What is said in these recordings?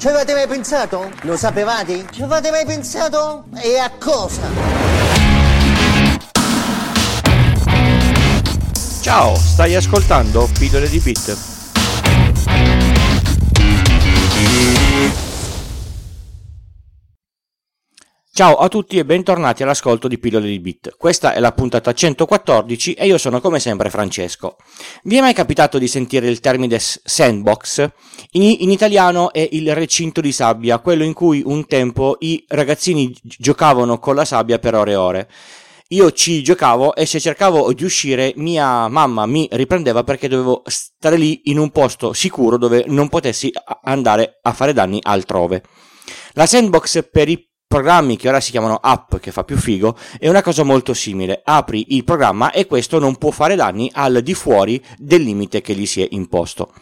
Ci avete mai pensato? Lo sapevate? Ci avete mai pensato? E a cosa? Ciao, stai ascoltando Pillole di Bit. Ciao a tutti e bentornati all'ascolto di Pillole di Bit. Questa è la puntata 114 e io sono come sempre Francesco. Vi è mai capitato di sentire il termine sandbox? In, in, italiano è il recinto di sabbia, quello in cui un tempo i ragazzini giocavano con la sabbia per ore e ore. Io ci giocavo e se cercavo di uscire mia mamma mi riprendeva perché dovevo stare lì in un posto sicuro dove non potessi andare a fare danni altrove. La sandbox per i programmi che ora si chiamano app, che fa più figo, è una cosa molto simile. Apri il programma e questo non può fare danni al di fuori del limite che gli si è imposto.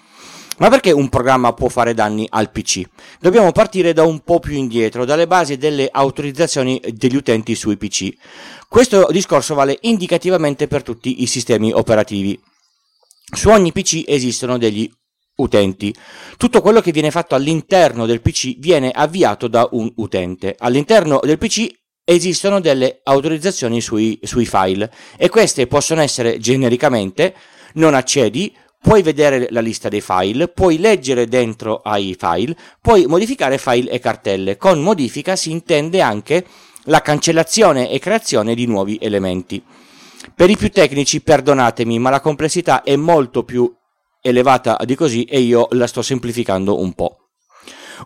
Ma perché un programma può fare danni al PC? Dobbiamo partire da un po' più indietro, dalle basi delle autorizzazioni degli utenti sui PC. Questo discorso vale indicativamente per tutti i sistemi operativi. Su ogni PC esistono degli utenti. Tutto quello che viene fatto all'interno del PC viene avviato da un utente. All'interno del PC esistono delle autorizzazioni sui, sui file e queste possono essere genericamente non accedi, puoi vedere la lista dei file, puoi leggere dentro ai file, puoi modificare file e cartelle. Con modifica si intende anche la cancellazione e creazione di nuovi elementi. Per i più tecnici, perdonatemi, ma la complessità è molto più elevata di così e io la sto semplificando un po'.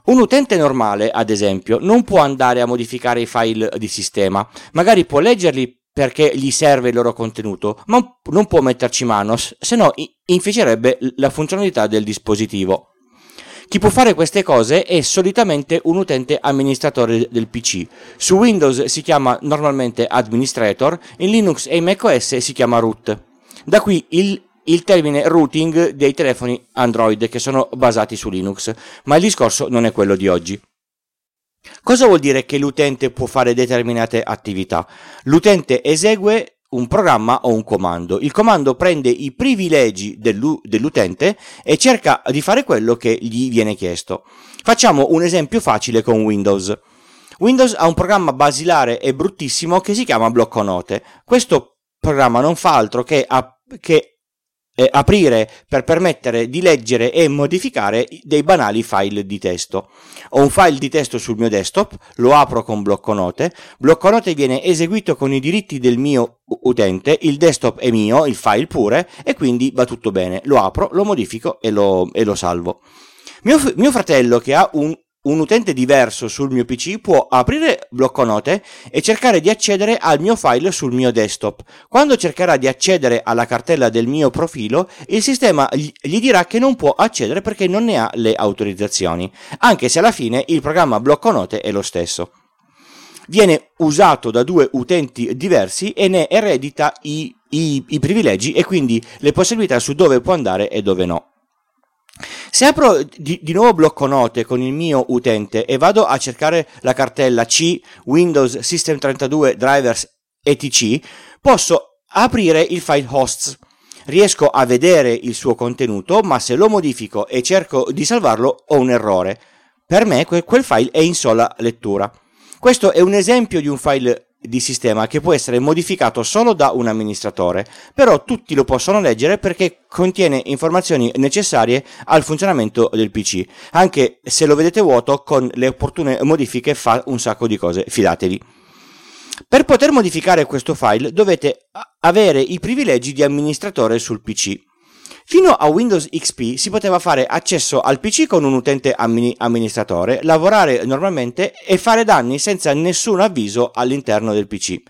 Un utente normale, ad esempio, non può andare a modificare i file di sistema, magari può leggerli perché gli serve il loro contenuto, ma non può metterci mano, se no inficerebbe la funzionalità del dispositivo. Chi può fare queste cose è solitamente un utente amministratore del PC. Su Windows si chiama normalmente administrator, in Linux e in macOS si chiama root. Da qui il il termine routing dei telefoni Android che sono basati su Linux, ma il discorso non è quello di oggi. Cosa vuol dire che l'utente può fare determinate attività? L'utente esegue un programma o un comando. Il comando prende i privilegi dell'utente e cerca di fare quello che gli viene chiesto. Facciamo un esempio facile con Windows. Windows ha un programma basilare e bruttissimo che si chiama blocco note. Questo programma non fa altro che, a, che eh, aprire per permettere di leggere e modificare dei banali file di testo. Ho un file di testo sul mio desktop, lo apro con blocco note, blocco note viene eseguito con i diritti del mio utente, il desktop è mio, il file pure, e quindi va tutto bene. Lo apro, lo modifico e lo, e lo salvo. Mio, mio fratello che ha un un utente diverso sul mio PC può aprire blocco note e cercare di accedere al mio file sul mio desktop. Quando cercherà di accedere alla cartella del mio profilo, il sistema gli dirà che non può accedere perché non ne ha le autorizzazioni, anche se alla fine il programma blocco note è lo stesso. Viene usato da due utenti diversi e ne eredita i, i, i privilegi e quindi le possibilità su dove può andare e dove no. Se apro di, di, nuovo blocco note con il mio utente e vado a cercare la cartella C Windows System 32 Drivers etc, posso aprire il file hosts. Riesco a vedere il suo contenuto, ma se lo modifico e cerco di salvarlo ho un errore. Per me quel file è in sola lettura. Questo è un esempio di un file di sistema che può essere modificato solo da un amministratore, però tutti lo possono leggere perché contiene informazioni necessarie al funzionamento del PC. Anche se lo vedete vuoto, con le opportune modifiche fa un sacco di cose, fidatevi. Per poter modificare questo file dovete avere i privilegi di amministratore sul PC. Fino a Windows XP si poteva fare accesso al PC con un utente amministratore, lavorare normalmente e fare danni senza nessun avviso all'interno del PC.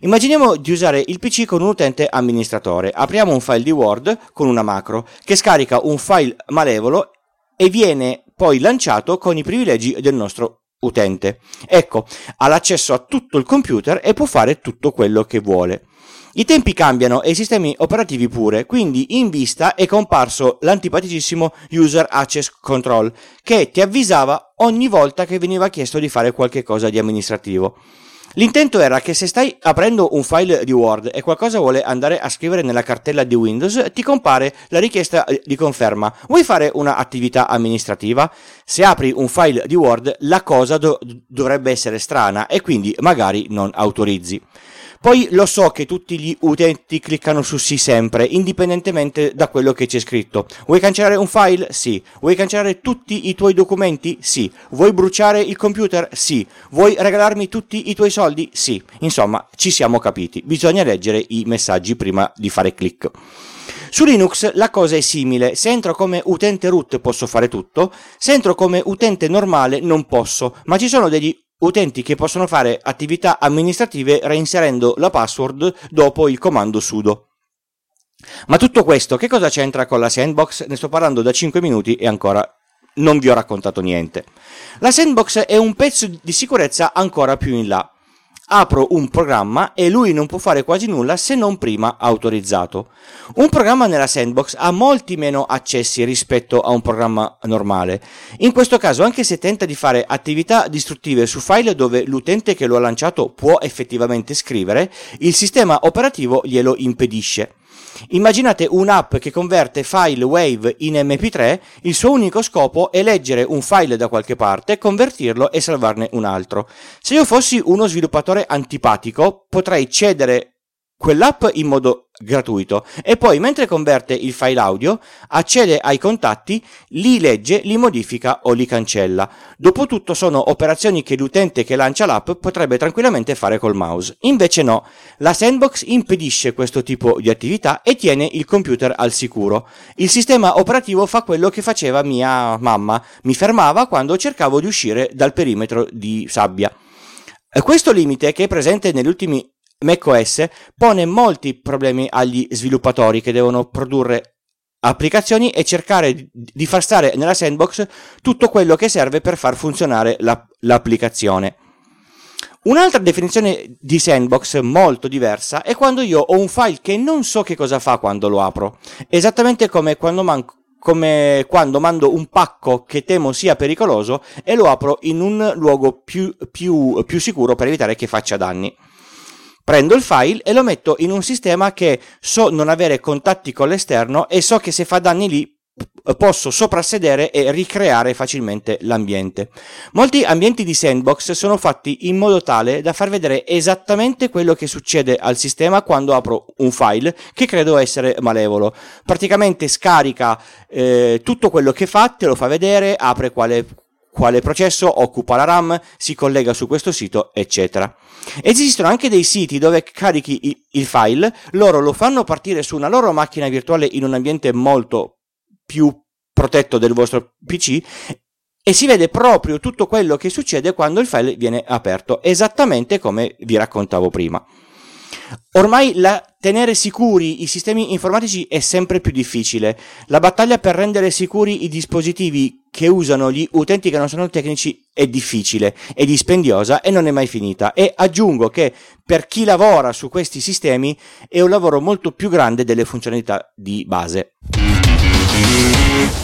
Immaginiamo di usare il PC con un utente amministratore. Apriamo un file di Word con una macro che scarica un file malevolo e viene poi lanciato con i privilegi del nostro utente. Ecco, ha l'accesso a tutto il computer e può fare tutto quello che vuole. I tempi cambiano e i sistemi operativi pure, quindi in vista è comparso l'antipaticissimo User Access Control, che ti avvisava ogni volta che veniva chiesto di fare qualche cosa di amministrativo. L'intento era che se stai aprendo un file di Word e qualcosa vuole andare a scrivere nella cartella di Windows, ti compare la richiesta eh, di conferma. Vuoi fare un'attività amministrativa? Se apri un file di Word, la cosa do- dovrebbe essere strana e quindi magari non autorizzi. Poi lo so che tutti gli utenti cliccano su sì sempre, indipendentemente da quello che c'è scritto. Vuoi cancellare un file? Sì. Vuoi cancellare tutti i tuoi documenti? Sì. Vuoi bruciare il computer? Sì. Vuoi regalarmi tutti i tuoi soldi? Sì. Insomma, ci siamo capiti. Bisogna leggere i messaggi prima di fare click. Su Linux la cosa è simile, se entro come utente root posso fare tutto, se entro come utente normale non posso, ma ci sono degli utenti che possono fare attività amministrative reinserendo la password dopo il comando sudo. Ma tutto questo che cosa c'entra con la sandbox? Ne sto parlando da 5 minuti e ancora non vi ho raccontato niente. La sandbox è un pezzo di sicurezza ancora più in là apro un programma e lui non può fare quasi nulla se non prima autorizzato. Un programma nella sandbox ha molti meno accessi rispetto a un programma normale. In questo caso, anche se tenta di fare attività distruttive su file dove l'utente che lo ha lanciato può effettivamente scrivere, il sistema operativo glielo impedisce. Immaginate un'app che converte file Wave in MP3, il suo unico scopo è leggere un file da qualche parte, convertirlo e salvarne un altro. Se io fossi uno sviluppatore antipatico, potrei cedere quell'app in modo gratuito e poi mentre converte il file audio accede ai contatti, li legge, li modifica o li cancella. Dopotutto sono operazioni che l'utente che lancia l'app potrebbe tranquillamente fare col mouse. Invece no, la sandbox impedisce questo tipo di attività e tiene il computer al sicuro. Il sistema operativo fa quello che faceva mia mamma, mi fermava quando cercavo di uscire dal perimetro di sabbia. Questo limite, che è presente negli ultimi macOS pone molti problemi agli sviluppatori che devono produrre applicazioni e cercare di far stare nella sandbox tutto quello che serve per far funzionare la, l'applicazione. Un'altra definizione di sandbox molto diversa è quando io ho un file che non so che cosa fa quando lo apro, esattamente come quando, man- come quando mando un pacco che temo sia pericoloso e lo apro in un luogo più, più, più sicuro per evitare che faccia danni prendo il file e lo metto in un sistema che so non avere contatti con l'esterno e so che se fa danni lì posso soprassedere e ricreare facilmente l'ambiente. Molti ambienti di sandbox sono fatti in modo tale da far vedere esattamente quello che succede al sistema quando apro un file che credo essere malevolo. Praticamente scarica eh, tutto quello che fa, te lo fa vedere, apre quale, quale processo occupa la RAM, si collega su questo sito, eccetera. Esistono anche dei siti dove carichi il file, loro lo fanno partire su una loro macchina virtuale in un ambiente molto più protetto del vostro PC e si vede proprio tutto quello che succede quando il file viene aperto, esattamente come vi raccontavo prima. Ormai la, tenere sicuri i sistemi informatici è sempre più difficile. La battaglia per rendere sicuri i dispositivi che usano gli utenti che non sono tecnici è difficile, è dispendiosa e non è mai finita. E aggiungo che per chi lavora su questi sistemi è un lavoro molto più grande delle funzionalità di base.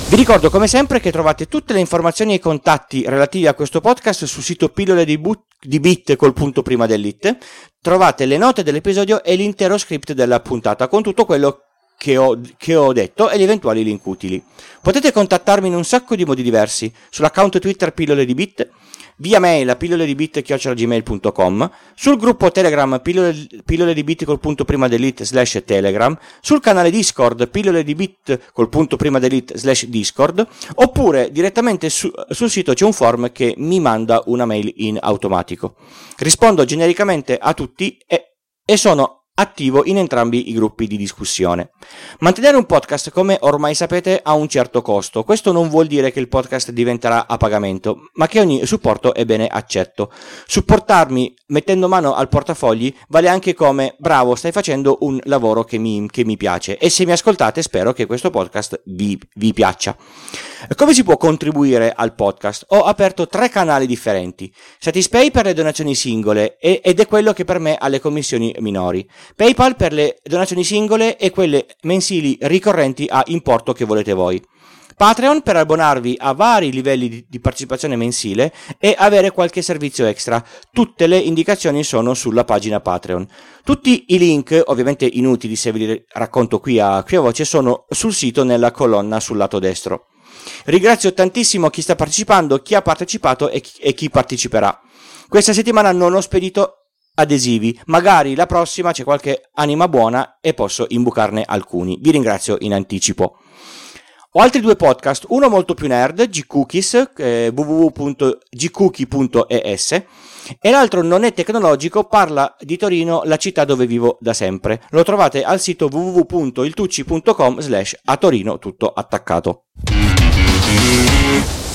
Vi ricordo come sempre che trovate tutte le informazioni e i contatti relativi a questo podcast sul sito pillole di, but, di bit col punto prima dell'it. Trovate le note dell'episodio e l'intero script della puntata con tutto quello che ho, che ho, detto e gli eventuali link utili. Potete contattarmi in un sacco di modi diversi, sull'account Twitter pillole di bit, via mail a pillole di bit gmail.com, sul gruppo Telegram pillole, pillole di bit col punto prima delete slash Telegram, sul canale Discord pillole di bit col punto prima delete slash Discord, oppure direttamente su, sul sito c'è un form che mi manda una mail in automatico. Rispondo genericamente a tutti e, e sono attivo in entrambi i gruppi di discussione. Mantenere un podcast, come ormai sapete, ha un certo costo. Questo non vuol dire che il podcast diventerà a pagamento, ma che ogni supporto è bene accetto. Supportarmi mettendo mano al portafogli vale anche come bravo, stai facendo un lavoro che mi, che mi piace e se mi ascoltate spero che questo podcast vi, vi piaccia. Come si può contribuire al podcast? Ho aperto tre canali differenti. Satispay per le donazioni singole ed è quello che per me ha le commissioni minori. PayPal per le donazioni singole e quelle mensili ricorrenti a importo che volete voi. Patreon per abbonarvi a vari livelli di, partecipazione mensile e avere qualche servizio extra. Tutte le indicazioni sono sulla pagina Patreon. Tutti i link, ovviamente inutili se ve li racconto qui a, qui voce, sono sul sito nella colonna sul lato destro. Ringrazio tantissimo chi sta partecipando, chi ha partecipato e chi parteciperà. Questa settimana non ho spedito adesivi, magari la prossima c'è qualche anima buona e posso imbucarne alcuni. Vi ringrazio in anticipo. Ho altri due podcast, uno molto più nerd, Gcookies, eh, www.gcookie.es e l'altro non è tecnologico, parla di Torino, la città dove vivo da sempre. Lo trovate al sito www.iltucci.com slash a Torino tutto attaccato.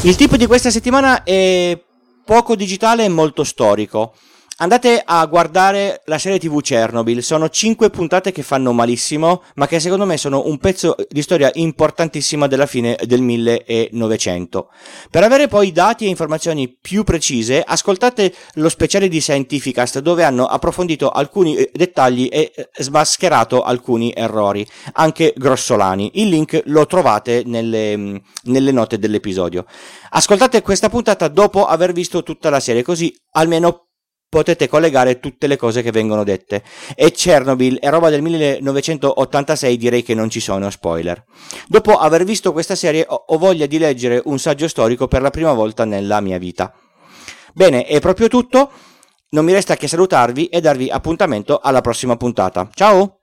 Il tipo di questa settimana è poco digitale e molto storico. Andate a guardare la serie TV Chernobyl, sono 5 puntate che fanno malissimo, ma che secondo me sono un pezzo di storia importantissima della fine del 1900. Per avere poi dati e informazioni più precise, ascoltate lo speciale di Scientificast dove hanno approfondito alcuni eh, dettagli e eh, smascherato alcuni errori, anche grossolani. Il link lo trovate nelle, mm, nelle note dell'episodio. Ascoltate questa puntata dopo aver visto tutta la serie, così almeno potete collegare tutte le cose che vengono dette. E Chernobyl è roba del 1986, direi che non ci sono spoiler. Dopo aver visto questa serie ho voglia di leggere un saggio storico per la prima volta nella mia vita. Bene, è proprio tutto. Non mi resta che salutarvi e darvi appuntamento alla prossima puntata. Ciao!